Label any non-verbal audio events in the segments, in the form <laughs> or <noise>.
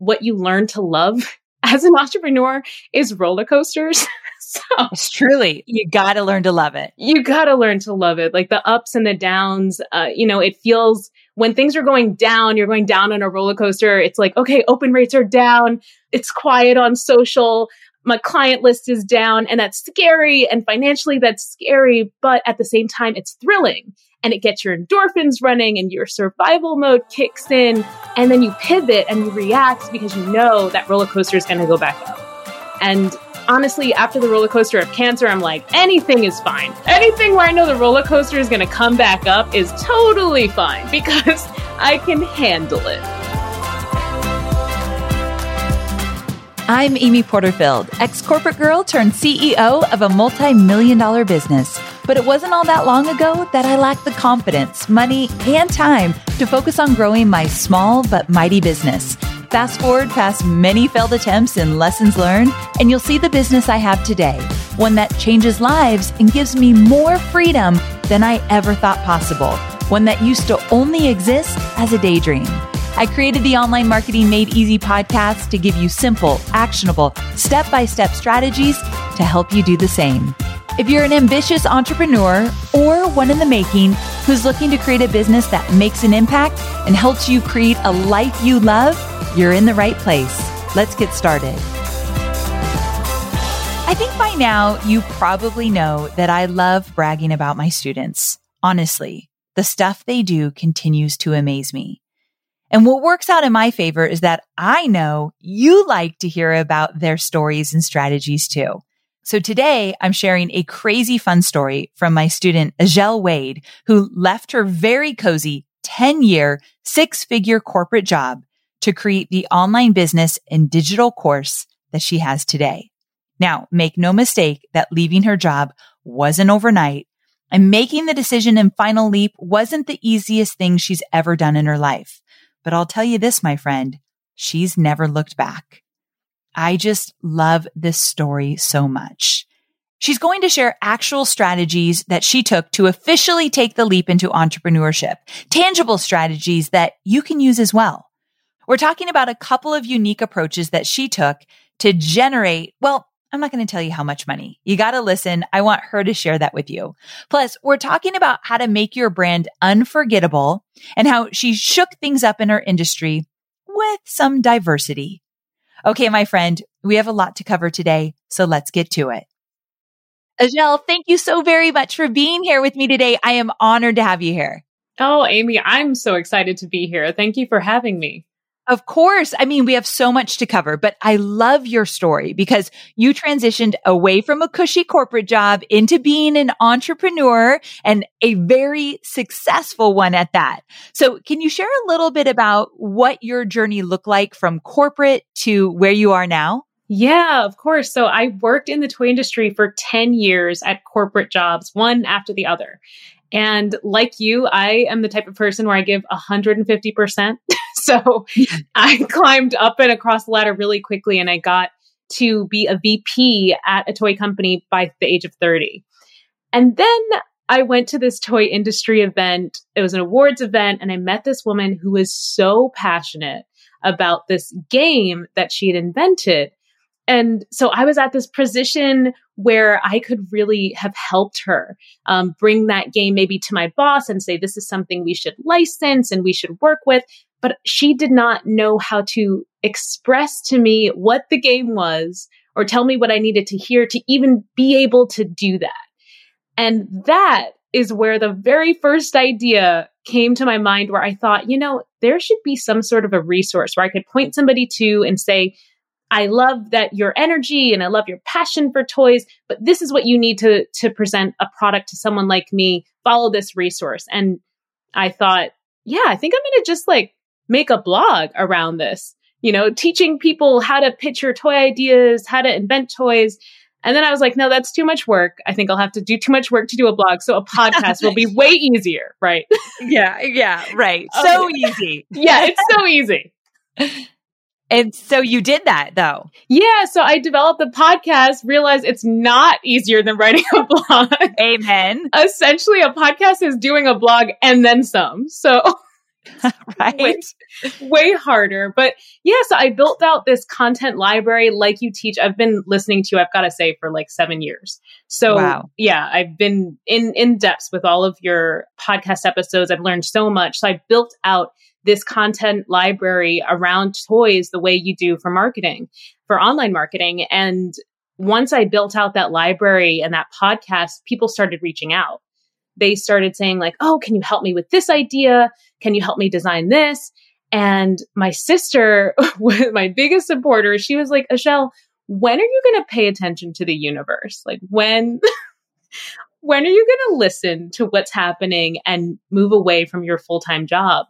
what you learn to love <laughs> as an entrepreneur is roller coasters. <laughs> so it's truly, you got to learn to love it. You got to learn to love it. Like the ups and the downs, uh, you know, it feels when things are going down, you're going down on a roller coaster. It's like, okay, open rates are down. It's quiet on social. My client list is down and that's scary. And financially, that's scary. But at the same time, it's thrilling and it gets your endorphins running and your survival mode kicks in. And then you pivot and you react because you know that roller coaster is going to go back up. And honestly, after the roller coaster of cancer, I'm like, anything is fine. Anything where I know the roller coaster is going to come back up is totally fine <laughs> because I can handle it. I'm Amy Porterfield, ex corporate girl turned CEO of a multi million dollar business. But it wasn't all that long ago that I lacked the confidence, money, and time to focus on growing my small but mighty business. Fast forward past many failed attempts and lessons learned, and you'll see the business I have today one that changes lives and gives me more freedom than I ever thought possible, one that used to only exist as a daydream. I created the Online Marketing Made Easy podcast to give you simple, actionable, step by step strategies to help you do the same. If you're an ambitious entrepreneur or one in the making who's looking to create a business that makes an impact and helps you create a life you love, you're in the right place. Let's get started. I think by now you probably know that I love bragging about my students. Honestly, the stuff they do continues to amaze me. And what works out in my favor is that I know you like to hear about their stories and strategies too. So today I'm sharing a crazy fun story from my student, Azhelle Wade, who left her very cozy 10 year, six figure corporate job to create the online business and digital course that she has today. Now, make no mistake that leaving her job wasn't overnight and making the decision and final leap wasn't the easiest thing she's ever done in her life. But I'll tell you this, my friend, she's never looked back. I just love this story so much. She's going to share actual strategies that she took to officially take the leap into entrepreneurship, tangible strategies that you can use as well. We're talking about a couple of unique approaches that she took to generate, well, I'm not going to tell you how much money. You got to listen. I want her to share that with you. Plus, we're talking about how to make your brand unforgettable and how she shook things up in her industry with some diversity. Okay, my friend, we have a lot to cover today, so let's get to it. Azhelle, thank you so very much for being here with me today. I am honored to have you here. Oh, Amy, I'm so excited to be here. Thank you for having me. Of course. I mean, we have so much to cover, but I love your story because you transitioned away from a cushy corporate job into being an entrepreneur and a very successful one at that. So can you share a little bit about what your journey looked like from corporate to where you are now? Yeah, of course. So I worked in the toy industry for 10 years at corporate jobs, one after the other. And like you, I am the type of person where I give 150%. <laughs> so I <laughs> climbed up and across the ladder really quickly and I got to be a VP at a toy company by the age of 30. And then I went to this toy industry event. It was an awards event and I met this woman who was so passionate about this game that she had invented. And so I was at this position where I could really have helped her um, bring that game maybe to my boss and say, this is something we should license and we should work with. But she did not know how to express to me what the game was or tell me what I needed to hear to even be able to do that. And that is where the very first idea came to my mind where I thought, you know, there should be some sort of a resource where I could point somebody to and say, I love that your energy and I love your passion for toys, but this is what you need to to present a product to someone like me. Follow this resource. And I thought, yeah, I think I'm going to just like make a blog around this, you know, teaching people how to pitch your toy ideas, how to invent toys. And then I was like, no, that's too much work. I think I'll have to do too much work to do a blog. So a podcast will be <laughs> way easier, right? yeah, yeah, right. <laughs> So easy. <laughs> yeah, it's so easy. And so you did that though. Yeah. So I developed the podcast, realized it's not easier than writing a blog. Amen. Essentially, a podcast is doing a blog and then some. So <laughs> right. Way, way, harder. But yeah, so I built out this content library like you teach. I've been listening to you, I've got to say, for like seven years. So wow. yeah, I've been in, in depth with all of your podcast episodes. I've learned so much. So I built out this content library around toys the way you do for marketing, for online marketing. And once I built out that library and that podcast, people started reaching out. They started saying, like, oh, can you help me with this idea? Can you help me design this? And my sister, <laughs> my biggest supporter, she was like, Azhelle, when are you going to pay attention to the universe? Like, when, <laughs> when are you going to listen to what's happening and move away from your full time job?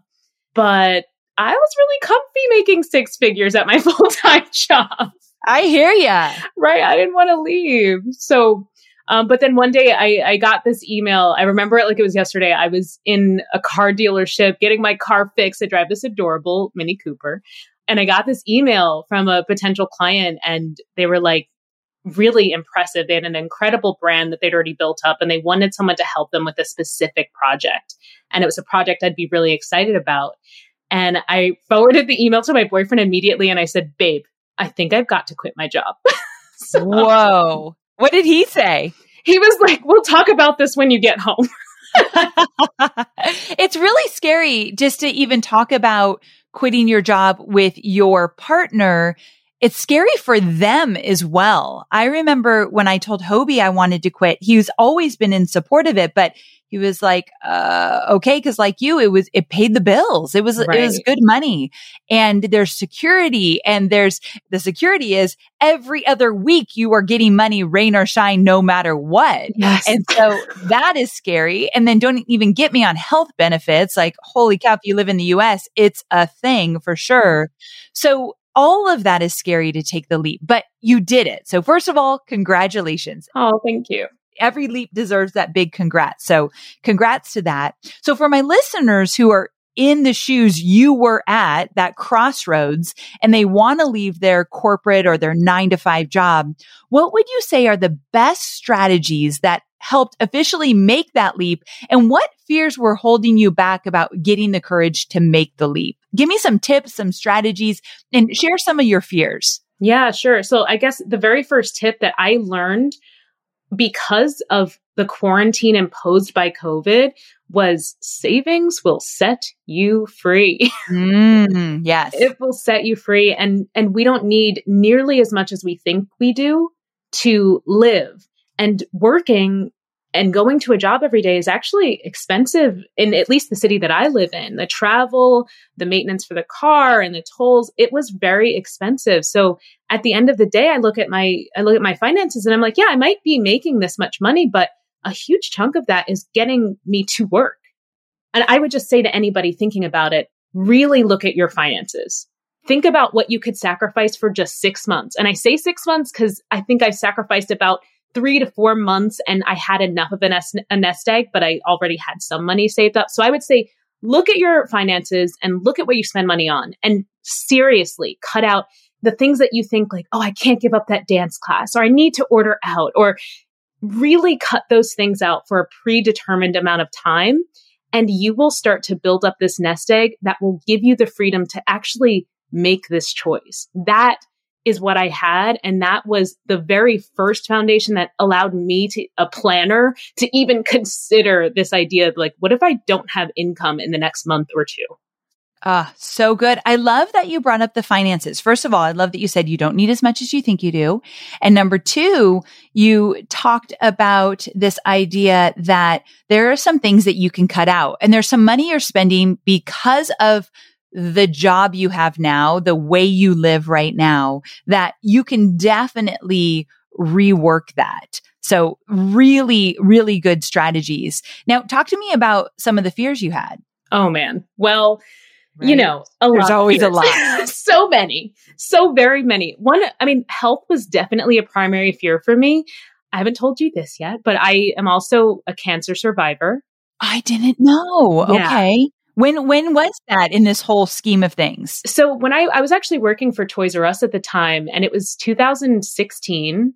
But I was really comfy making six figures at my <laughs> full time job. I hear ya. Right. I didn't want to leave. So, um, but then one day I, I got this email. I remember it like it was yesterday. I was in a car dealership getting my car fixed. I drive this adorable Mini Cooper. And I got this email from a potential client and they were like, really impressive. They had an incredible brand that they'd already built up and they wanted someone to help them with a specific project. And it was a project I'd be really excited about. And I forwarded the email to my boyfriend immediately and I said, Babe, I think I've got to quit my job. <laughs> so, Whoa. What did he say? He was like, We'll talk about this when you get home. <laughs> it's really scary just to even talk about quitting your job with your partner it's scary for them as well. I remember when I told Hobie I wanted to quit, he's always been in support of it, but he was like, uh, okay. Cause like you, it was, it paid the bills. It was, right. it was good money and there's security and there's the security is every other week you are getting money, rain or shine, no matter what. Yes. And so that is scary. And then don't even get me on health benefits. Like, holy cow, if you live in the US, it's a thing for sure. So all of that is scary to take the leap, but you did it. So first of all, congratulations. Oh, thank you. Every leap deserves that big congrats. So congrats to that. So for my listeners who are in the shoes you were at that crossroads and they want to leave their corporate or their nine to five job, what would you say are the best strategies that helped officially make that leap? And what fears were holding you back about getting the courage to make the leap? Give me some tips, some strategies, and share some of your fears. Yeah, sure. So I guess the very first tip that I learned because of the quarantine imposed by COVID was savings will set you free. <laughs> mm, yes. It will set you free and and we don't need nearly as much as we think we do to live. And working and going to a job every day is actually expensive in at least the city that I live in. The travel, the maintenance for the car and the tolls, it was very expensive. So at the end of the day, I look at my I look at my finances and I'm like, yeah, I might be making this much money, but a huge chunk of that is getting me to work. And I would just say to anybody thinking about it, really look at your finances. Think about what you could sacrifice for just six months. And I say six months because I think I've sacrificed about three to four months and I had enough of a nest, egg, but I already had some money saved up. So I would say look at your finances and look at what you spend money on and seriously cut out the things that you think like, oh, I can't give up that dance class or I need to order out or really cut those things out for a predetermined amount of time. And you will start to build up this nest egg that will give you the freedom to actually make this choice. That is what I had. And that was the very first foundation that allowed me to, a planner, to even consider this idea of like, what if I don't have income in the next month or two? Ah, so good. I love that you brought up the finances. First of all, I love that you said you don't need as much as you think you do. And number two, you talked about this idea that there are some things that you can cut out and there's some money you're spending because of the job you have now, the way you live right now, that you can definitely rework that. So really, really good strategies. Now talk to me about some of the fears you had. Oh man. Well, Right? You know, a There's always a lot. <laughs> so many, so very many. One, I mean, health was definitely a primary fear for me. I haven't told you this yet, but I am also a cancer survivor. I didn't know. Yeah. Okay. When when was that in this whole scheme of things? So when I, I was actually working for Toys R Us at the time, and it was 2016,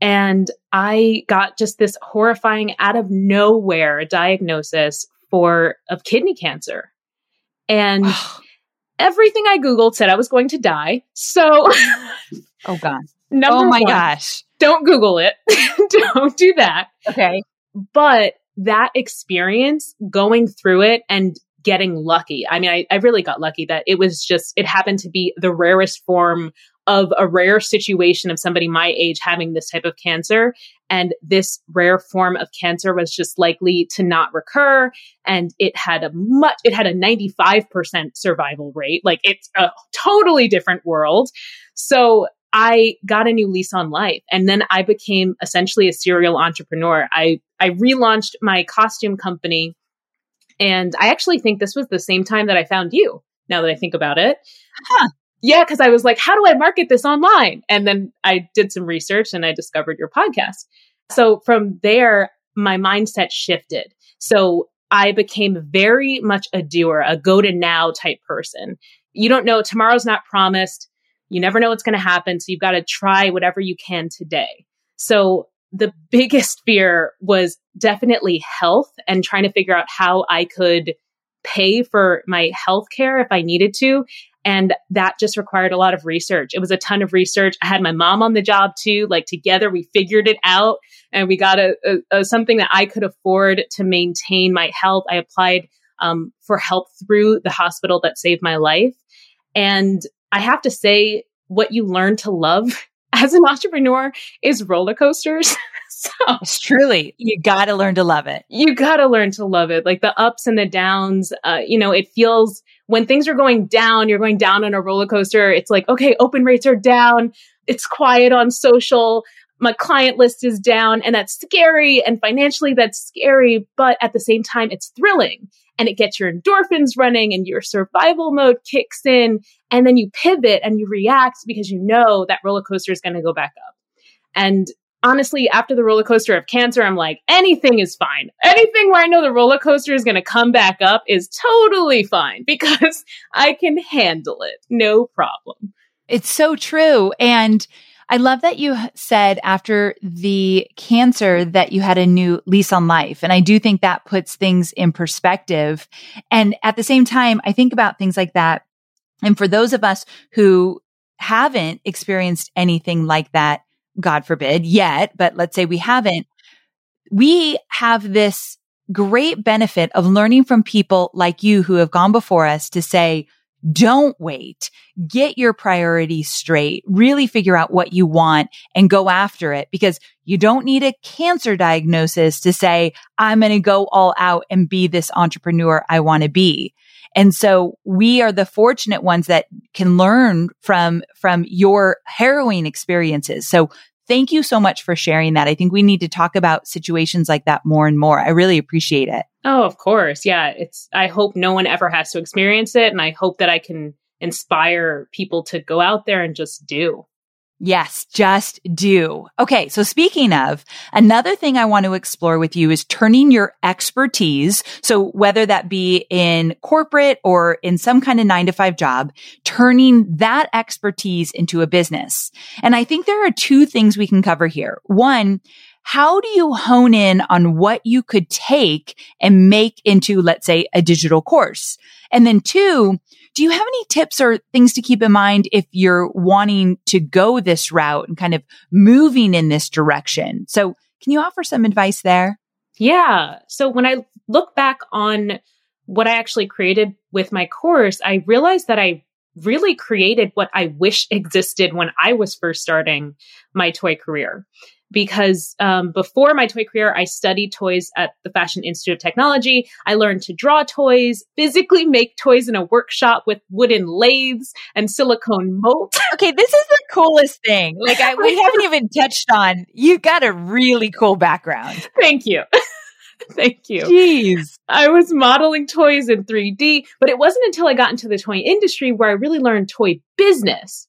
and I got just this horrifying out of nowhere diagnosis for of kidney cancer. And everything I Googled said I was going to die. So, <laughs> oh God. <laughs> Oh my one, gosh. Don't Google it. <laughs> don't do that. Okay. But that experience going through it and getting lucky. I mean, I, I really got lucky that it was just, it happened to be the rarest form of a rare situation of somebody my age having this type of cancer. And this rare form of cancer was just likely to not recur. And it had a much, it had a 95% survival rate. Like it's a totally different world. So I got a new lease on life and then I became essentially a serial entrepreneur. I, I relaunched my costume company and I actually think this was the same time that I found you now that I think about it. Huh. Yeah, because I was like, how do I market this online? And then I did some research and I discovered your podcast. So from there, my mindset shifted. So I became very much a doer, a go to now type person. You don't know, tomorrow's not promised. You never know what's going to happen. So you've got to try whatever you can today. So the biggest fear was definitely health and trying to figure out how I could pay for my health care if I needed to. And that just required a lot of research. It was a ton of research. I had my mom on the job too. Like together, we figured it out and we got a, a, a something that I could afford to maintain my health. I applied um, for help through the hospital that saved my life. And I have to say, what you learn to love as an entrepreneur is roller coasters. <laughs> so it's truly, you got to learn to love it. You got to learn to love it. Like the ups and the downs, uh, you know, it feels when things are going down, you're going down on a roller coaster. It's like, okay, open rates are down. It's quiet on social. My client list is down and that's scary. And financially, that's scary. But at the same time, it's thrilling and it gets your endorphins running and your survival mode kicks in. And then you pivot and you react because you know that roller coaster is going to go back up. And honestly, after the roller coaster of cancer, I'm like, anything is fine. Anything where I know the roller coaster is going to come back up is totally fine <laughs> because I can handle it. No problem. It's so true. And I love that you said after the cancer that you had a new lease on life. And I do think that puts things in perspective. And at the same time, I think about things like that. And for those of us who haven't experienced anything like that, God forbid, yet, but let's say we haven't, we have this great benefit of learning from people like you who have gone before us to say, don't wait. Get your priorities straight. Really figure out what you want and go after it because you don't need a cancer diagnosis to say, I'm going to go all out and be this entrepreneur I want to be. And so we are the fortunate ones that can learn from, from your harrowing experiences. So thank you so much for sharing that. I think we need to talk about situations like that more and more. I really appreciate it. Oh, of course. Yeah. It's, I hope no one ever has to experience it. And I hope that I can inspire people to go out there and just do. Yes, just do. Okay. So speaking of, another thing I want to explore with you is turning your expertise. So whether that be in corporate or in some kind of nine to five job, turning that expertise into a business. And I think there are two things we can cover here. One, how do you hone in on what you could take and make into, let's say, a digital course? And then two, do you have any tips or things to keep in mind if you're wanting to go this route and kind of moving in this direction? So can you offer some advice there? Yeah. So when I look back on what I actually created with my course, I realized that I really created what I wish existed when I was first starting my toy career because um, before my toy career, I studied toys at the Fashion Institute of Technology. I learned to draw toys, physically make toys in a workshop with wooden lathes and silicone molds. <laughs> Okay, this is the coolest thing. Like I, we <laughs> haven't even touched on. You got a really cool background. Thank you. <laughs> Thank you. Jeez. I was modeling toys in 3D, but it wasn't until I got into the toy industry where I really learned toy business.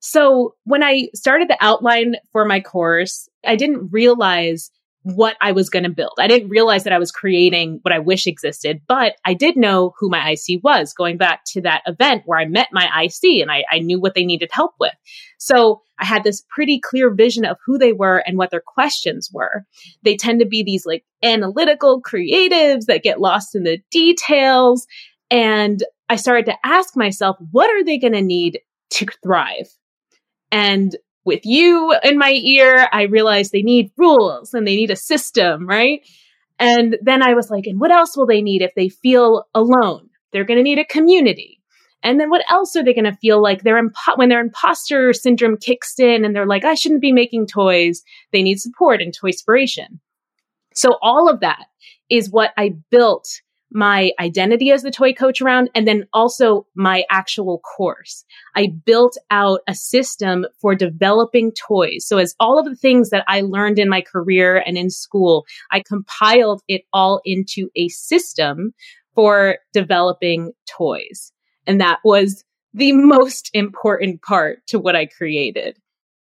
So when I started the outline for my course, I didn't realize what I was going to build. I didn't realize that I was creating what I wish existed, but I did know who my IC was going back to that event where I met my IC and I, I, knew what they needed help with. So I had this pretty clear vision of who they were and what their questions were. They tend to be these like analytical creatives that get lost in the details And I started to ask myself, what are they going to need to thrive? And with you in my ear, I realized they need rules and they need a system, right? And then I was like, and what else will they need if they feel alone? They're going to need a community. And then what else are they going to feel like they're impo- when their imposter syndrome kicks in and they're like, I shouldn't be making toys. They need support and toy inspiration. So all of that is what I built my identity as the toy coach around and then also my actual course. I built out a system for developing toys. So as all of the things that I learned in my career and in school, I compiled it all into a system for developing toys. And that was the <laughs> most important part to what I created.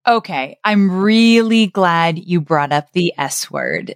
Okay. I'm really glad you brought up the S word.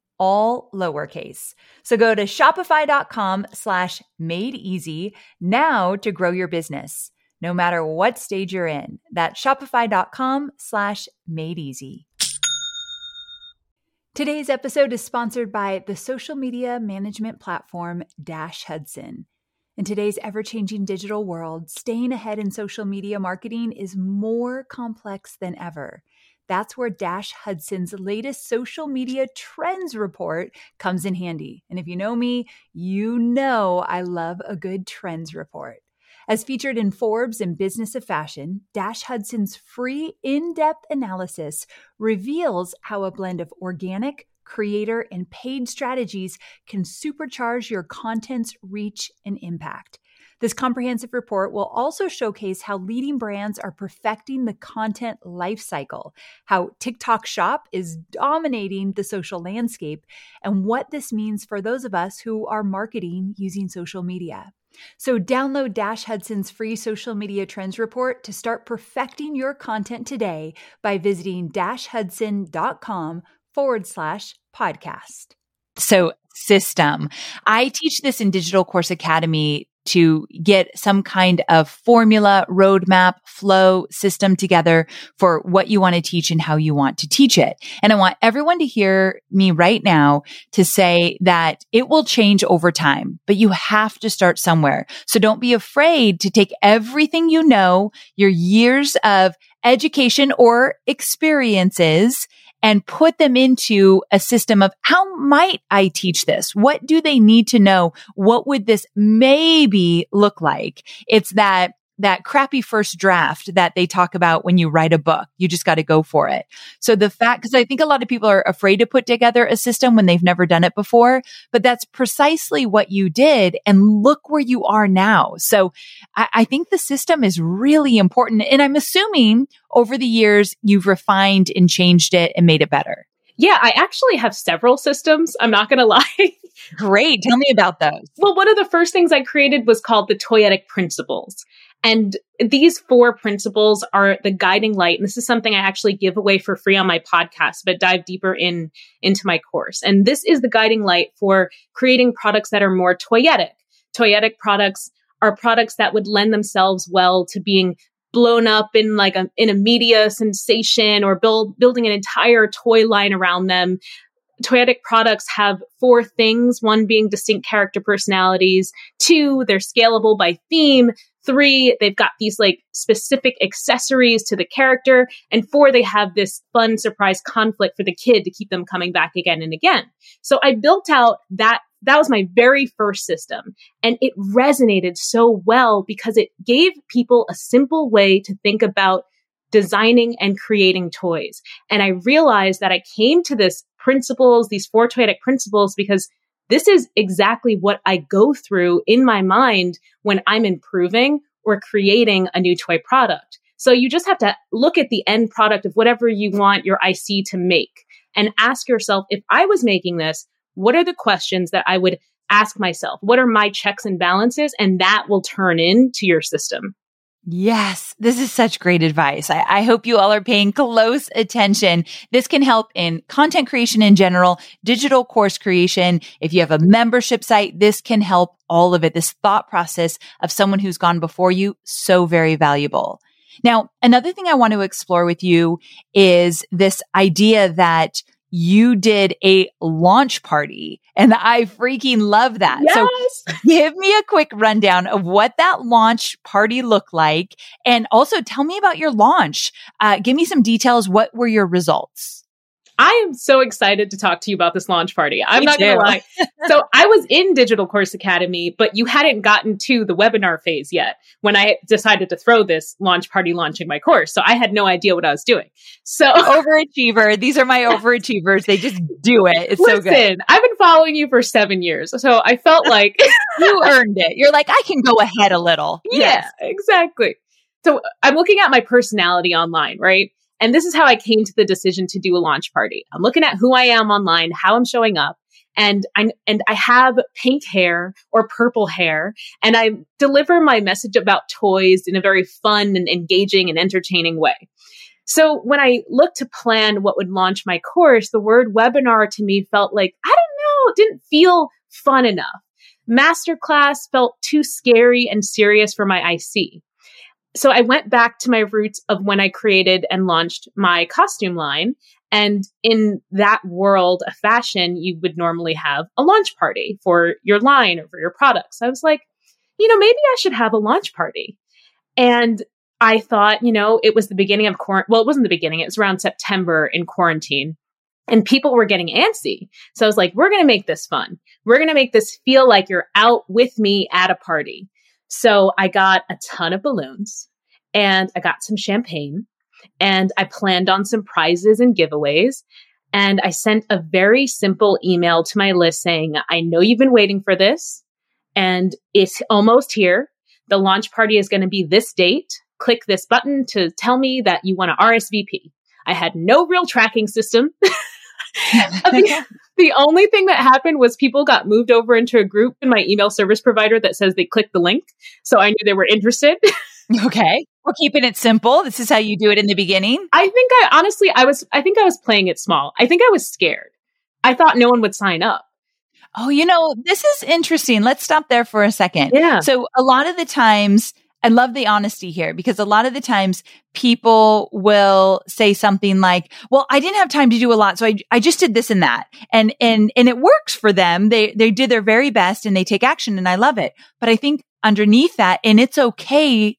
all lowercase. So go to shopify.com slash made easy now to grow your business, no matter what stage you're in. That's shopify.com slash made easy. Today's episode is sponsored by the social media management platform Dash Hudson. In today's ever changing digital world, staying ahead in social media marketing is more complex than ever. That's where Dash Hudson's latest social media trends report comes in handy. And if you know me, you know I love a good trends report. As featured in Forbes and Business of Fashion, Dash Hudson's free in depth analysis reveals how a blend of organic, creator, and paid strategies can supercharge your content's reach and impact. This comprehensive report will also showcase how leading brands are perfecting the content lifecycle, how TikTok Shop is dominating the social landscape, and what this means for those of us who are marketing using social media. So, download Dash Hudson's free social media trends report to start perfecting your content today by visiting dashhudson.com forward slash podcast. So, system. I teach this in Digital Course Academy to get some kind of formula, roadmap, flow system together for what you want to teach and how you want to teach it. And I want everyone to hear me right now to say that it will change over time, but you have to start somewhere. So don't be afraid to take everything you know, your years of education or experiences and put them into a system of how might I teach this? What do they need to know? What would this maybe look like? It's that that crappy first draft that they talk about when you write a book. You just got to go for it. So the fact, cause I think a lot of people are afraid to put together a system when they've never done it before, but that's precisely what you did. And look where you are now. So I, I think the system is really important. And I'm assuming over the years, you've refined and changed it and made it better. Yeah, I actually have several systems. I'm not going <laughs> to lie. Great. Tell me about those. Well, one of the first things I created was called the Toyetic Principles. And these four principles are the guiding light. And this is something I actually give away for free on my podcast, but dive deeper in into my course. And this is the guiding light for creating products that are more toyetic. Toyetic products are products that would lend themselves well to being blown up in like a in a media sensation or build building an entire toy line around them Toyetic products have four things one being distinct character personalities, two, they're scalable by theme, three, they've got these like specific accessories to the character, and four, they have this fun surprise conflict for the kid to keep them coming back again and again. So I built out that. That was my very first system. And it resonated so well because it gave people a simple way to think about designing and creating toys. And I realized that I came to this principles, these four toyetic principles, because this is exactly what I go through in my mind when I'm improving or creating a new toy product. So you just have to look at the end product of whatever you want your IC to make and ask yourself, if I was making this, what are the questions that I would ask myself? What are my checks and balances? And that will turn into your system. Yes, this is such great advice. I, I, hope you all are paying close attention. This can help in content creation in general, digital course creation. If you have a membership site, this can help all of it. This thought process of someone who's gone before you, so very valuable. Now, another thing I want to explore with you is this idea that you did a launch party and I freaking love that. Yes. So give me a quick rundown of what that launch party looked like. And also tell me about your launch. Uh, give me some details. What were your results? I am so excited to talk to you about this launch party. I'm Me not going to lie. <laughs> so I was in Digital Course Academy, but you hadn't gotten to the webinar phase yet when I decided to throw this launch party launching my course. So I had no idea what I was doing. So <laughs> overachiever. These are my overachievers. They just do it. It's Listen, so good. I've been following you for seven years. So I felt <laughs> like you earned it. You're like, I can go ahead a little. Yeah, yes. exactly. So I'm looking at my personality online, right? And this is how I came to the decision to do a launch party. I'm looking at who I am online, how I'm showing up, and I and I have pink hair or purple hair, and I deliver my message about toys in a very fun and engaging and entertaining way. So when I looked to plan what would launch my course, the word webinar to me felt like I don't know, it didn't feel fun enough. Masterclass felt too scary and serious for my IC so I went back to my roots of when I created and launched my costume line. And in that world of fashion, you would normally have a launch party for your line or for your products. I was like, you know, maybe I should have a launch party. And I thought, you know, it was the beginning of quarantine. Well, it wasn't the beginning. It was around September in quarantine and people were getting antsy. So I was like, we're going to make this fun. We're going to make this feel like you're out with me at a party. So I got a ton of balloons and I got some champagne and I planned on some prizes and giveaways. And I sent a very simple email to my list saying, I know you've been waiting for this and it's almost here. The launch party is going to be this date. Click this button to tell me that you want to RSVP. I had no real tracking system. <laughs> the, only thing that happened was people got moved over into a group in my email service provider that says they clicked the link. So I knew they were interested. <laughs> okay. We're keeping it simple. This is how you do it in the beginning. I think I honestly, I was, I think I was playing it small. I think I was scared. I thought no one would sign up. Oh, you know, this is interesting. Let's stop there for a second. Yeah. So a lot of the times I love the honesty here because a lot of the times people will say something like, well, I didn't have time to do a lot. So I, I just did this and that. And, and, and it works for them. They, they did their very best and they take action and I love it. But I think underneath that, and it's okay.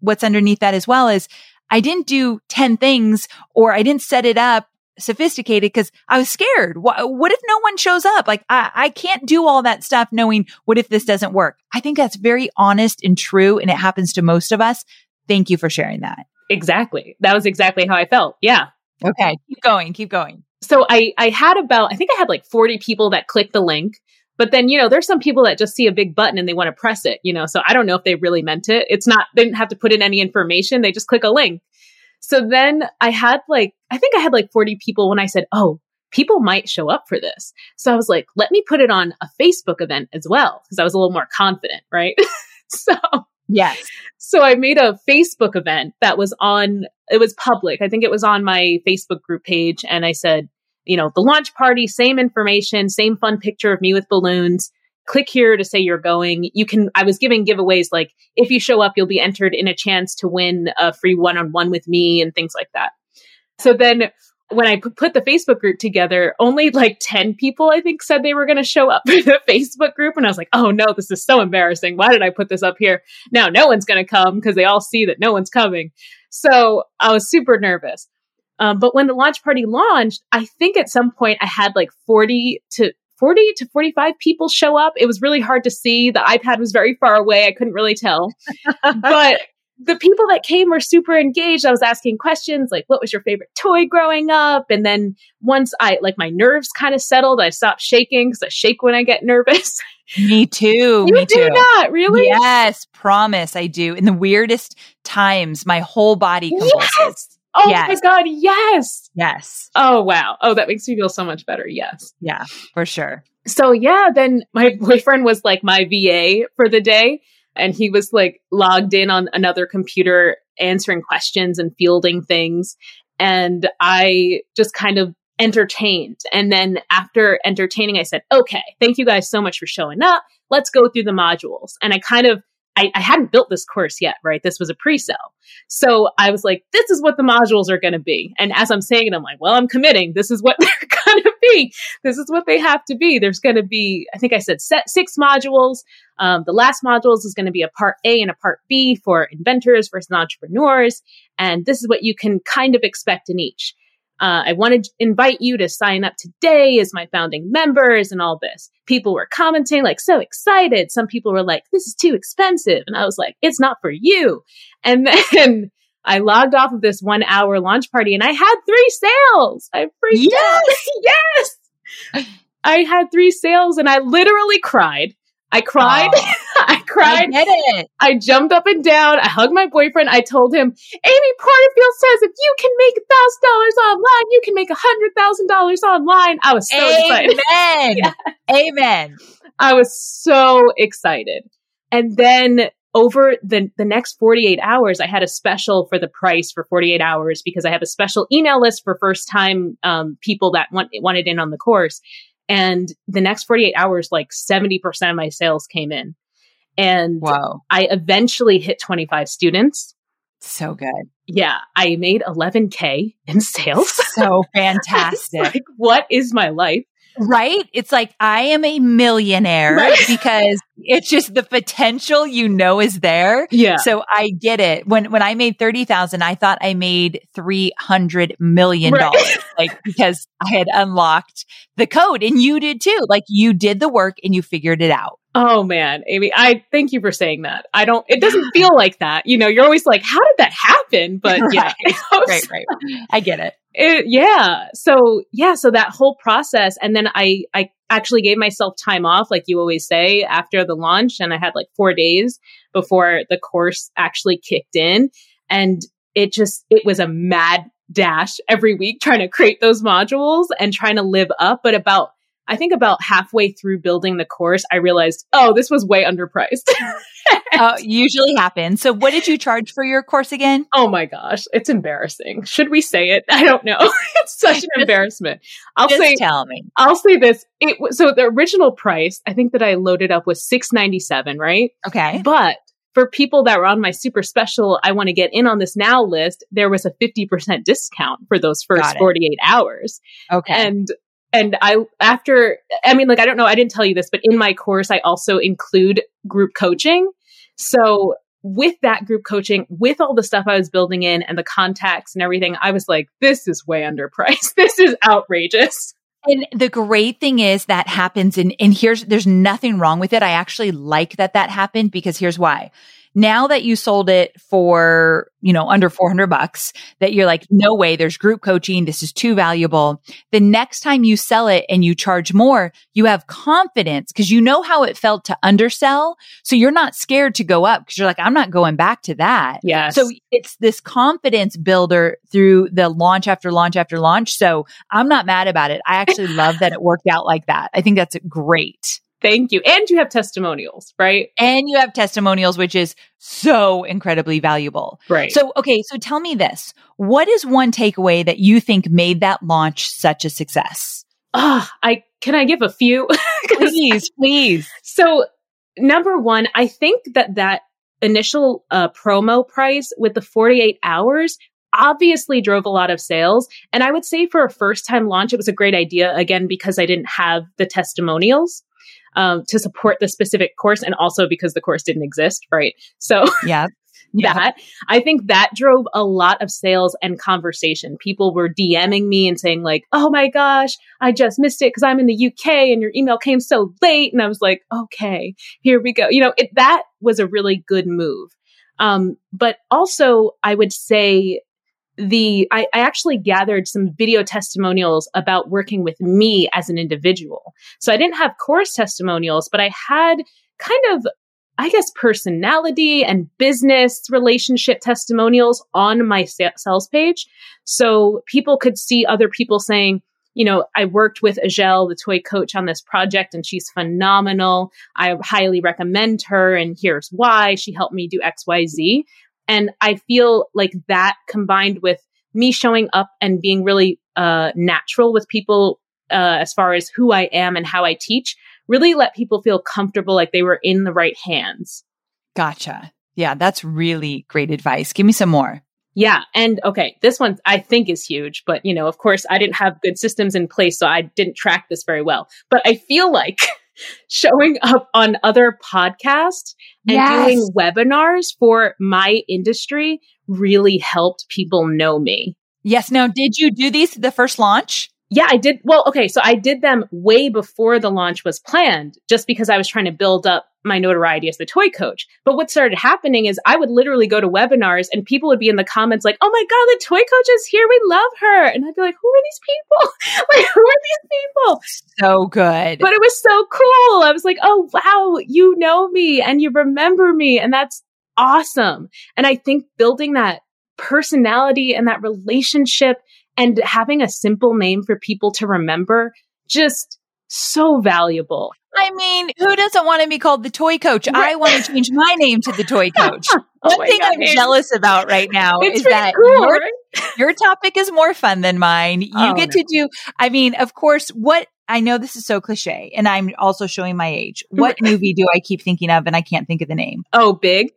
What's underneath that as well is I didn't do 10 things or I didn't set it up sophisticated because I was scared. What, what, if no one shows up? Like I, I can't do all that stuff knowing what if this doesn't work? I think that's very honest and true. And it happens to most of us. Thank you for sharing that. Exactly. That was exactly how I felt. Yeah. Okay. Keep going. Keep going. So I, I had about, I think I had like 40 people that clicked the link. But then, you know, there's some people that just see a big button and they want to press it, you know. So I don't know if they really meant it. It's not, they didn't have to put in any information. They just click a link. So then I had like, I think I had like 40 people when I said, oh, people might show up for this. So I was like, let me put it on a Facebook event as well, because I was a little more confident, right? <laughs> so, yes. So I made a Facebook event that was on, it was public. I think it was on my Facebook group page. And I said, you know, the launch party, same information, same fun picture of me with balloons click here to say you're going. You can, I was giving giveaways like if you show up, you'll be entered in a chance to win a free one on one with me and things like that. So then when I put the Facebook group together, only like 10 people, I think, said they were going to show up <laughs> for the Facebook group. And I was like, oh no, this is so embarrassing. Why did I put this up here? Now no one's going to come because they all see that no one's coming. So I was super nervous. Um, but when the launch party launched, I think at some point I had like 40 to 40 to 45 people show up. It was really hard to see. The iPad was very far away. I couldn't really tell. <laughs> but the people that came were super engaged. I was asking questions like, what was your favorite toy growing up? And then once I, like, my nerves kind of settled, I stopped shaking because I shake when I get nervous. <laughs> Me too. you me do too. not, really? Yes, promise I do. In the weirdest times, my whole body convulses. Yes. Oh Yes. my God. Yes. Yes. Oh, wow. Oh, that makes me feel so much better. Yes. Yeah, for sure. so yeah, then my <laughs> boyfriend was like my VA for the day. And he was like logged in on another computer answering questions and fielding things. And I just kind of entertained. And then after entertaining, I said, okay, thank you guys so much for showing up. Let's go through the modules. And I kind of I, I hadn't built this course yet, right? This was a pre-sale. So I was like, this is what the modules are going to be. And as I'm saying it, I'm like, well, I'm committing. This is what <laughs> they're going to be. This is what they have to be. There's going to be, I think I said set six modules. Um, the last modules is going to be a part A and a part B for inventors versus entrepreneurs. And this is what you can kind of expect in each. Uh, I wanted to invite you to sign up today as my founding members and all this. People were commenting, like, so excited. Some people were like, this is too expensive. And I was like, it's not for you. And <laughs> then I logged off of this one hour launch party and I had three sales. I freaked out. yes. <laughs> I had three sales and I literally cried. I cried. <laughs> I I cried. get it. I jumped up and down. I hugged my boyfriend. I told him, Amy Porterfield says if you can make thousand dollars online, you can make a hundred thousand dollars online. I was so excited. <laughs> Amen. Amen. I was so excited. And then over the, the next 48 hours, I had a special for the price for 48 hours because I have a special email list for first time um, people that want, wanted in on the course. And the next 48 hours, like 70% of my sales came in. And Whoa. I eventually hit 25 students. So good. Yeah, I made 11K in sales. So <laughs> fantastic. like, what is my life? Right? It's like I am a millionaire Right. <laughs> because it's just the potential you know is there. Yeah. So I get it. When when I made 30,000, I thought I made 300 million Right. dollars like because I had unlocked the code and you did too. Like you did the work and you figured it out. Oh man, Amy, I thank you for saying that. I don't, it doesn't feel <laughs> like that. You know, you're always like, how did that happen? But yeah, Right. Right, right. I get it. It, yeah. So yeah, so that whole process, and then I I actually gave myself time off, like you always say, after the launch, and I had like four days before the course actually kicked in, and it just it was a mad dash every week trying to create those modules and trying to live up. But about I think about halfway through building the course, I realized, oh, this was way underpriced. <laughs> Uh, usually happens. So what did you charge for your course again? Oh my gosh, it's embarrassing. Should we say it? I don't know. <laughs> it's such an <laughs> embarrassment. I'll Just say tell me. I'll say this. It was so the original price, I think that I loaded up was 697, right? Okay. But for people that were on my super special, I want to get in on this now list, there was a 50% discount for those first 48 hours. Okay. And and I after I mean like I don't know, I didn't tell you this, but in my course I also include group coaching. So with that group coaching, with all the stuff I was building in and the contacts and everything, I was like, this is way underpriced. <laughs> This is outrageous. And the great thing is that happens and and here's there's nothing wrong with it. I actually like that that happened because here's why. Now that you sold it for, you know, under 400 bucks, that you're like, no way, there's group coaching. This is too valuable. The next time you sell it and you charge more, you have confidence because you know how it felt to undersell. So you're not scared to go up because you're like, I'm not going back to that. Yes. So it's this confidence builder through the launch after launch after launch. So I'm not mad about it. I actually love that it worked out like that. I think that's great. Thank you. And you have testimonials, right? And you have testimonials, which is so incredibly valuable. Right. So, okay. So tell me this. What is one takeaway that you think made that launch such a success? ah, I can I give a few? <laughs> Please, please. <laughs> so number one, I think that that initial uh, promo price with the 48 hours, obviously drove a lot of sales. And I would say for a first time launch, it was a great idea, again, because I didn't have the testimonials. Um, to support the specific course and also because the course didn't exist, right? So <laughs> yeah. that I think that drove a lot of sales and conversation. People were DMing me and saying like, "Oh my gosh, I just missed it because I'm in the UK and your email came so late." And I was like, "Okay, here we go." You know, it, that was a really good move. Um, but also, I would say the I, I, actually gathered some video testimonials about working with me as an individual. So I didn't have course testimonials, but I had kind of I guess personality and business relationship testimonials on my sales page. So people could see other people saying, you know, I worked with Azhelle, the toy coach on this project and she's phenomenal. I highly recommend her and here's why she helped me do XYZ. And I feel like that combined with me showing up and being really uh, natural with people uh, as far as who I am and how I teach really let people feel comfortable like they were in the right hands. Gotcha. Yeah, that's really great advice. Give me some more. Yeah. And okay, this one I think is huge, but you know, of course, I didn't have good systems in place, so I didn't track this very well. But I feel like showing up on other podcasts and yes. doing webinars for my industry really helped people know me. Yes. Now, did you do these the first launch? Yeah, I did. Well, okay. So I did them way before the launch was planned, just because I was trying to build up my notoriety as the toy coach. But what started happening is I would literally go to webinars and people would be in the comments like, Oh my God, the toy coach is here. We love her. And I'd be like, Who are these people? <laughs> like, who are these people? So good. But it was so cool. I was like, Oh, wow, you know me and you remember me. And that's awesome. And I think building that personality and that relationship and having a simple name for people to remember just so valuable. I mean, who doesn't want to be called the toy coach? Right. I want to change my name to the toy <laughs> coach. oh One thing God, I'm jealous about right now is that cool, your, right? <laughs> your, topic is more fun than mine. You oh, get no. to do, I mean, of course, what I know this is so cliche and I'm also showing my age. What movie do I keep thinking of and I can't think of the name? Oh, big.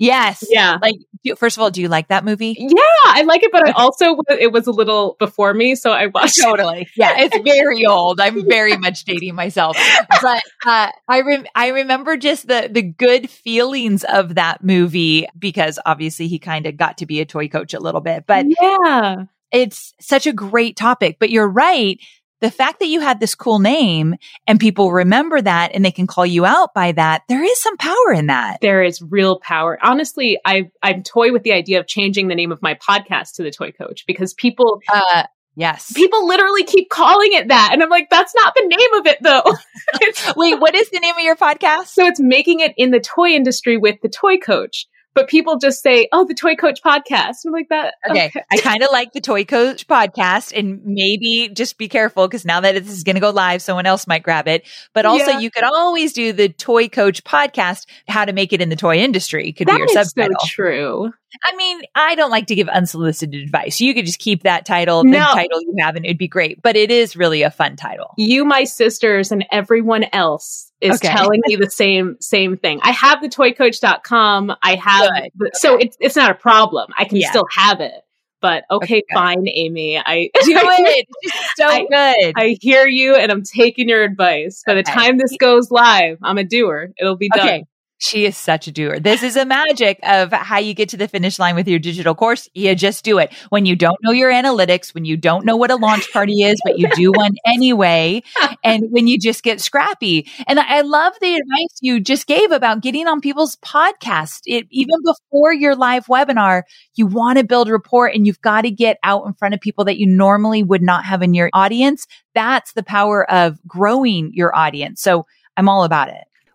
Yes. Yeah. Like, first of all, do you like that movie? Yeah, I like it, but I also, it was a little before me, so I watched it Totally. Yeah, it's very old. I'm <laughs> very much dating myself. But uh, I, rem- I remember just the, the good feelings of that movie because obviously he kind of got to be a toy coach a little bit. But yeah, it's such a great topic. But you're right the fact that you had this cool name and people remember that and they can call you out by that, there is some power in that. There is real power. Honestly, I I'm toy with the idea of changing the name of my podcast to the Toy Coach because people uh Yes. People literally keep calling it that. And I'm like, that's not the name of it though. <laughs> Wait, what is the name of your podcast? So it's making it in the toy industry with the toy coach but people just say, "Oh, the Toy Coach podcast." I'm like that. Okay, okay. I kind of like the Toy Coach podcast, and maybe just be careful because now that this is going to go live, someone else might grab it. But also, yeah. you could always do the Toy Coach podcast, "How to Make It in the Toy Industry." Could that be your subtitle. So true. I mean, I don't like to give unsolicited advice. You could just keep that title, the title you have, and it'd be great. But it is really a fun title. You, my sisters, and everyone else is okay. telling me the same same thing. I have the toycoach.com. I have so it's it's not a problem. I can yeah. still have it. But okay, okay, fine, Amy. I <laughs> do <laughs> it. so I, good. I hear you and I'm taking your advice. By the time this goes live, I'm a doer. It'll be done. She is such a doer. This is a magic of how you get to the finish line with your digital course. You just do it. When you don't know your analytics, when you don't know what a launch party is, but you do one <laughs> anyway, and when you just get scrappy. And I love the advice you just gave about getting on people's podcasts. It, even before your live webinar, you want to build rapport and you've got to get out in front of people that you normally would not have in your audience. That's the power of growing your audience. So I'm all about it.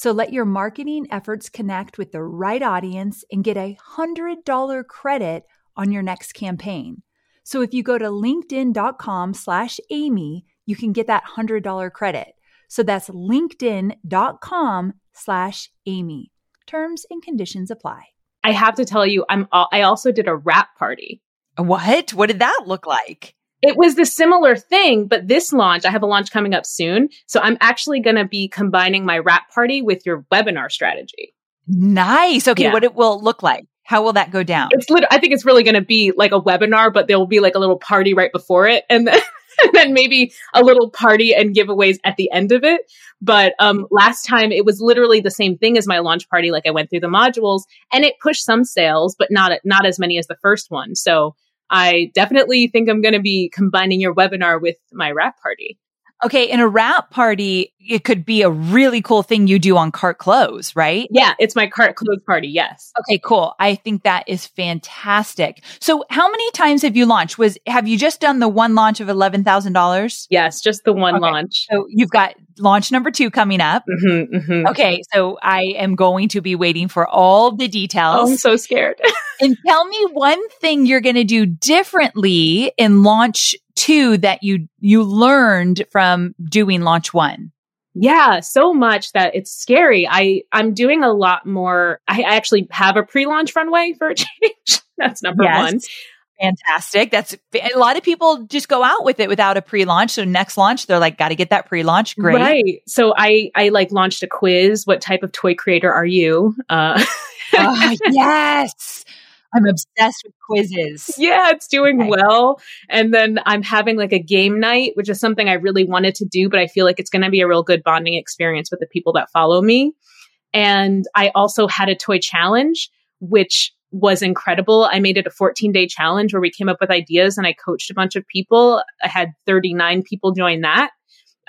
So let your marketing efforts connect with the right audience and get a $100 credit on your next campaign. So if you go to linkedin.com slash Amy, you can get that $100 credit. So that's linkedin.com slash Amy. Terms and conditions apply. I have to tell you, I'm I also did a wrap party. What? What did that look like? It was the similar thing, but this launch, I have a launch coming up soon. So I'm actually going to be combining my wrap party with your webinar strategy. Nice. Okay. Yeah. What it will look like? How will that go down? It's lit- I think it's really going to be like a webinar, but there will be like a little party right before it. And then, <laughs> and then maybe a little party and giveaways at the end of it. But um, last time it was literally the same thing as my launch party. Like I went through the modules and it pushed some sales, but not not as many as the first one. So I definitely think I'm going to be combining your webinar with my wrap party. Okay, in a wrap party, it could be a really cool thing you do on cart close, right? Yeah, it's my cart close party. Yes. Okay, cool. I think that is fantastic. So, how many times have you launched? Was have you just done the one launch of eleven thousand dollars? Yes, just the one okay. launch. So you've got launch number two coming up. Mm-hmm, mm-hmm. Okay, so I am going to be waiting for all the details. Oh, I'm so scared. <laughs> and tell me one thing you're going to do differently in launch two that you you learned from doing launch one. Yeah, so much that it's scary. I I'm doing a lot more. I actually have a pre-launch runway for a <laughs> change. That's number yes. one. Fantastic. That's a lot of people just go out with it without a pre-launch. So next launch, they're like, got to get that pre-launch. Great. Right. So I, I like launched a quiz. What type of toy creator are you? Uh, uh <laughs> yes. I'm obsessed with quizzes. Yeah, it's doing okay. well. And then I'm having like a game night, which is something I really wanted to do, but I feel like it's going to be a real good bonding experience with the people that follow me. And I also had a toy challenge, which was incredible. I made it a 14 day challenge where we came up with ideas and I coached a bunch of people. I had 39 people join that.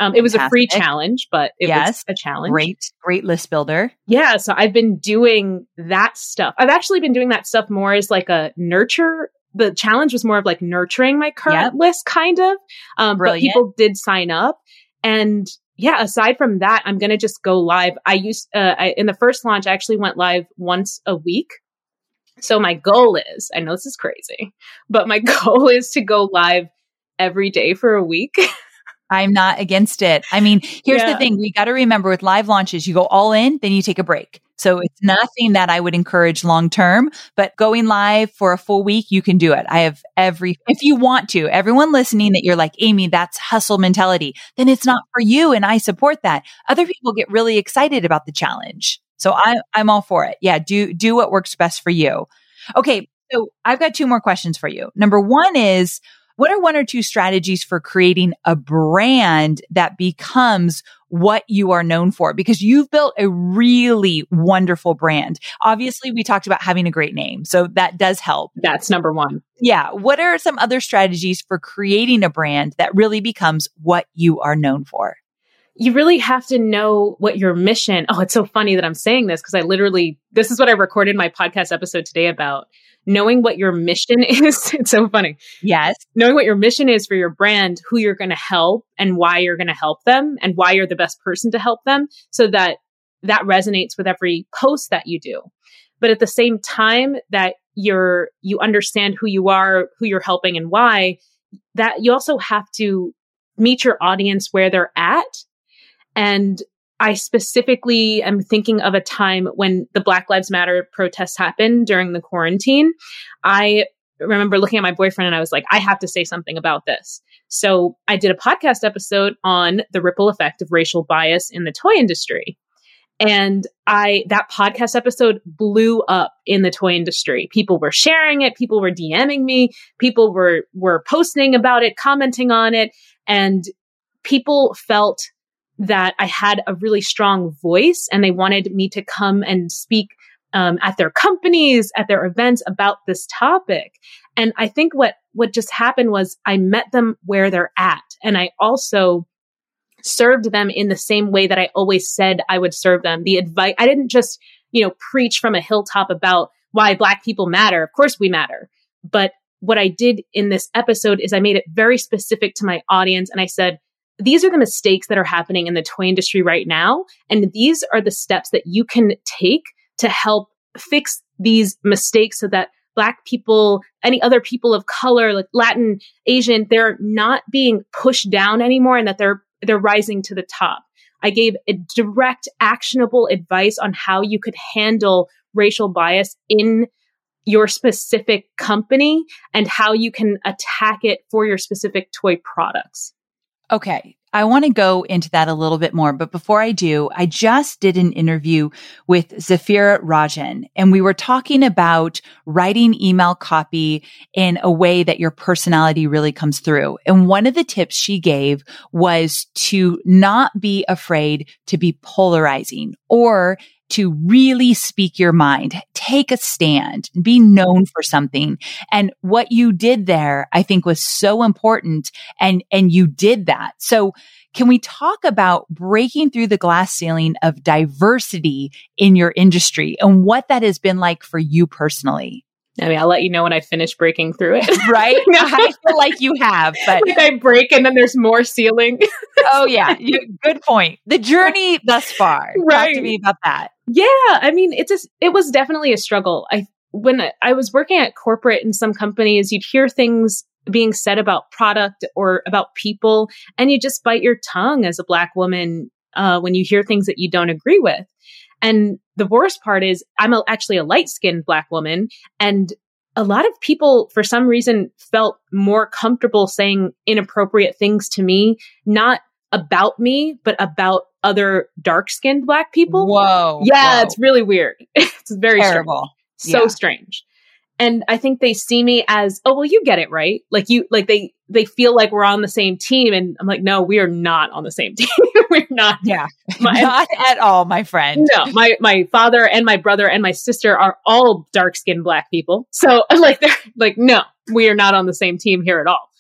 Um, it was a free challenge, but it yes. was a challenge. Great, great list builder. Yeah. So I've been doing that stuff. I've actually been doing that stuff more as like a nurture. The challenge was more of like nurturing my current yep. list, kind of. Um, but people did sign up. And yeah, aside from that, I'm going to just go live. I used, uh, I, in the first launch, I actually went live once a week. So my goal is, I know this is crazy, but my <laughs> goal is to go live every day for a week. <laughs> I'm not against it. I mean, here's yeah. the thing. We got to remember with live launches, you go all in, then you take a break. So it's nothing that I would encourage long term, but going live for a full week, you can do it. I have every, if you want to, everyone listening that you're like, Amy, that's hustle mentality, then it's not for you. And I support that. Other people get really excited about the challenge. So I, I'm all for it. Yeah. Do, do what works best for you. Okay. So I've got two more questions for you. Number one is, what are one or two strategies for creating a brand that becomes what you are known for? Because you've built a really wonderful brand. Obviously, we talked about having a great name. So that does help. That's number one. Yeah. What are some other strategies for creating a brand that really becomes what you are known for? You really have to know what your mission. Oh, it's so funny that I'm saying this because I literally this is what I recorded my podcast episode today about knowing what your mission <laughs> is. It's so funny. Yes. Knowing what your mission is for your brand, who you're going to help and why you're going to help them and why you're the best person to help them so that that resonates with every post that you do. But at the same time that you're, you understand who you are, who you're helping and why, that you also have to meet your audience where they're at and I specifically am thinking of a time when the Black Lives Matter protests happened during the quarantine. I remember looking at my boyfriend and I was like, I have to say something about this. So I did a podcast episode on the ripple effect of racial bias in the toy industry. And I, that podcast episode blew up in the toy industry. People were sharing it. People were DMing me. People were, were posting about it, commenting on it. And people felt that I had a really strong voice and they wanted me to come and speak um, at their companies, at their events about this topic. And I think what what just happened was I met them where they're at, and I also served them in the same way that I always said I would serve them. The advice I didn't just you know preach from a hilltop about why Black people matter. Of course, we matter, but what I did in this episode is I made it very specific to my audience, and I said these are the mistakes that are happening in the toy industry right now. And these are the steps that you can take to help fix these mistakes so that Black people, any other people of color, like Latin, Asian, they're not being pushed down anymore and that they're, they're rising to the top. I gave direct, actionable advice on how you could handle racial bias in your specific company and how you can attack it for your specific toy products. Okay. I want to go into that a little bit more, but before I do, I just did an interview with Zafira Rajan and we were talking about writing email copy in a way that your personality really comes through. And one of the tips she gave was to not be afraid to be polarizing or to really speak your mind, take a stand, be known for something. And what you did there, I think was so important. And, and you did that. So can we talk about breaking through the glass ceiling of diversity in your industry and what that has been like for you personally? I mean, I'll let you know when I finish breaking through it. <laughs> right? <laughs> I feel like you have, but like I break and then there's more ceiling. oh yeah, you, good point. The journey thus far. Right. Talk to me about that. Yeah, I mean, it's a, it was definitely a struggle. I when I was working at corporate in some companies, you'd hear things being said about product or about people, and you just bite your tongue as a black woman uh, when you hear things that you don't agree with. And the worst part is, I'm a, actually a light skinned black woman, and a lot of people, for some reason, felt more comfortable saying inappropriate things to me, not about me, but about other dark skinned black people. Whoa. Yeah, whoa. it's really weird. <laughs> it's very terrible. Strange. So yeah. strange. And I think they see me as, oh, well, you get it, right? Like you, like they, they feel like we're on the same team. And I'm like, no, we are not on the same <laughs> team. we're not. Yeah. <laughs> My, not at all, my friend. No, my, my father and my brother and my sister are all dark skinned black people. So like, they're like, no, we are not on the same team here at all.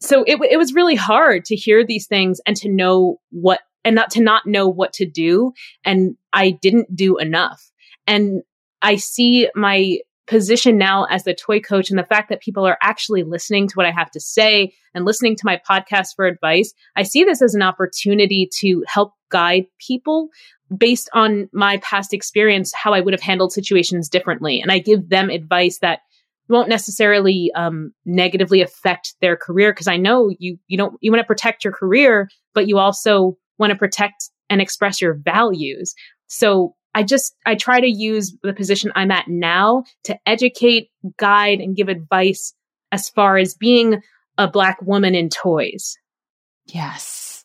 So it, it was really hard to hear these things and to know what and not to not know what to do. And I didn't do enough. And I see my position now as the toy coach and the fact that people are actually listening to what I have to say and listening to my podcast for advice. I see this as an opportunity to help guide people based on my past experience, how I would have handled situations differently. And I give them advice that won't necessarily um, negatively affect their career because I know you you don't you want to protect your career, but you also want to protect and express your values. So I just, I try to use the position I'm at now to educate, guide, and give advice as far as being a Black woman in toys. Yes.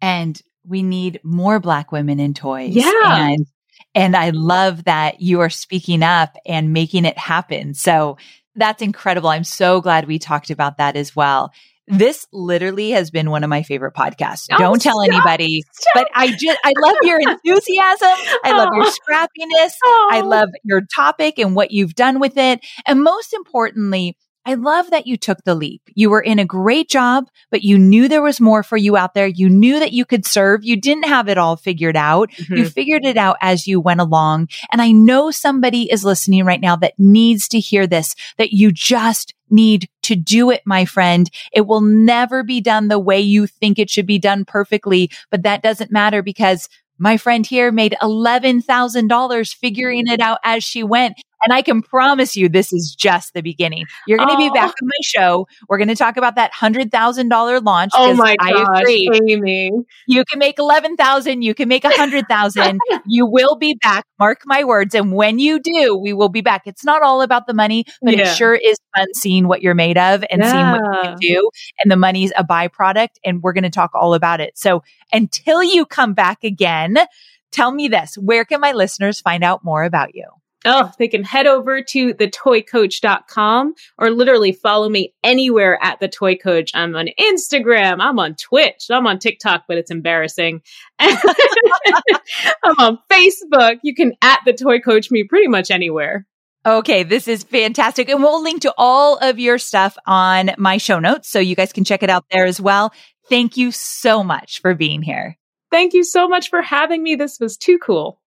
And we need more Black women in toys. Yeah. And, and I love that you are speaking up and making it happen. So that's incredible. I'm so glad we talked about that as well. This literally has been one of my favorite podcasts. Oh, Don't tell stop, anybody, stop. but I just, I love your <laughs> enthusiasm. I love your oh. scrappiness. Oh. I love your topic and what you've done with it. And most importantly, I love that you took the leap. You were in a great job, but you knew there was more for you out there. You knew that you could serve. You didn't have it all figured out. Mm-hmm. You figured it out as you went along. And I know somebody is listening right now that needs to hear this, that you just need to do it, my friend. It will never be done the way you think it should be done perfectly, but that doesn't matter because my friend here made $11,000 figuring it out as she went. And I can promise you this is just the beginning. You're going to oh. be back on my show. We're going to talk about that $100,000 launch. Oh my gosh, agree. Amy. You can make 11,000. You can make a 100,000. <laughs> you will be back. Mark my words. And when you do, we will be back. It's not all about the money, but yeah. it sure is fun seeing what you're made of and yeah. seeing what you can do. And the money's a byproduct. And we're going to talk all about it. So until you come back again, tell me this, where can my listeners find out more about you? Oh, they can head over to thetoycoach.com or literally follow me anywhere at the Toy Coach. I'm on Instagram, I'm on Twitch, I'm on TikTok, but it's embarrassing. <laughs> I'm on Facebook. You can at the Toy Coach me pretty much anywhere. Okay, this is fantastic. And we'll link to all of your stuff on my show notes so you guys can check it out there as well. Thank you so much for being here. Thank you so much for having me. This was too cool.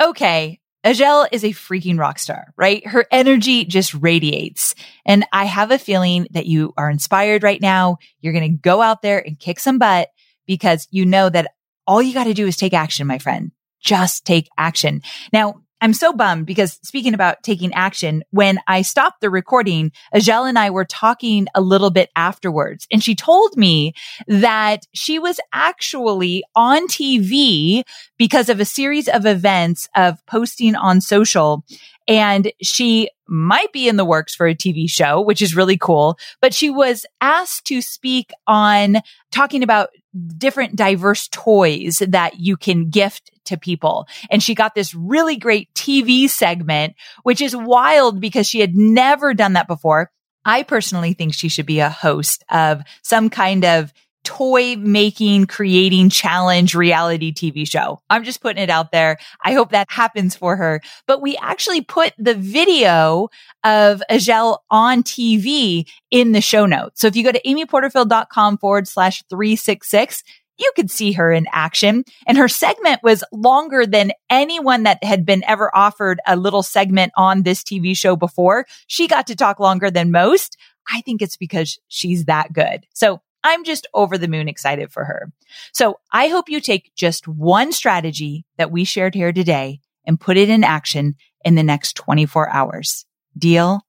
Okay, Azhelle is a freaking rock star, right? Her energy just radiates. And I have a feeling that you are inspired right now. You're going to go out there and kick some butt because you know that all you got to do is take action, my friend. Just take action. Now, I'm so bummed because speaking about taking action, when I stopped the recording, Azhelle and I were talking a little bit afterwards and she told me that she was actually on TV because of a series of events of posting on social and she might be in the works for a TV show, which is really cool. But she was asked to speak on talking about different diverse toys that you can gift to people. And she got this really great TV segment, which is wild because she had never done that before. I personally think she should be a host of some kind of toy making, creating challenge reality TV show. I'm just putting it out there. I hope that happens for her. But we actually put the video of Azhelle on TV in the show notes. So if you go to amyporterfield.com forward slash 366, you could see her in action. And her segment was longer than anyone that had been ever offered a little segment on this TV show before. She got to talk longer than most. I think it's because she's that good. So I'm just over the moon excited for her. So I hope you take just one strategy that we shared here today and put it in action in the next 24 hours. Deal?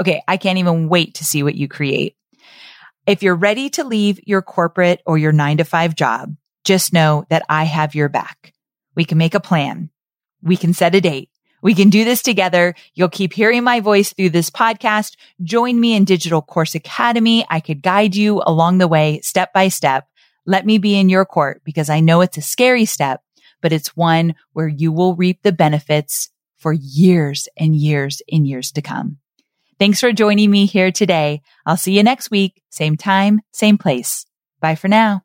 Okay. I can't even wait to see what you create. If you're ready to leave your corporate or your nine to five job, just know that I have your back. We can make a plan. We can set a date. We can do this together. You'll keep hearing my voice through this podcast. Join me in Digital Course Academy. I could guide you along the way, step by step. Let me be in your court because I know it's a scary step, but it's one where you will reap the benefits for years and years and years to come. Thanks for joining me here today. I'll see you next week. Same time, same place. Bye for now.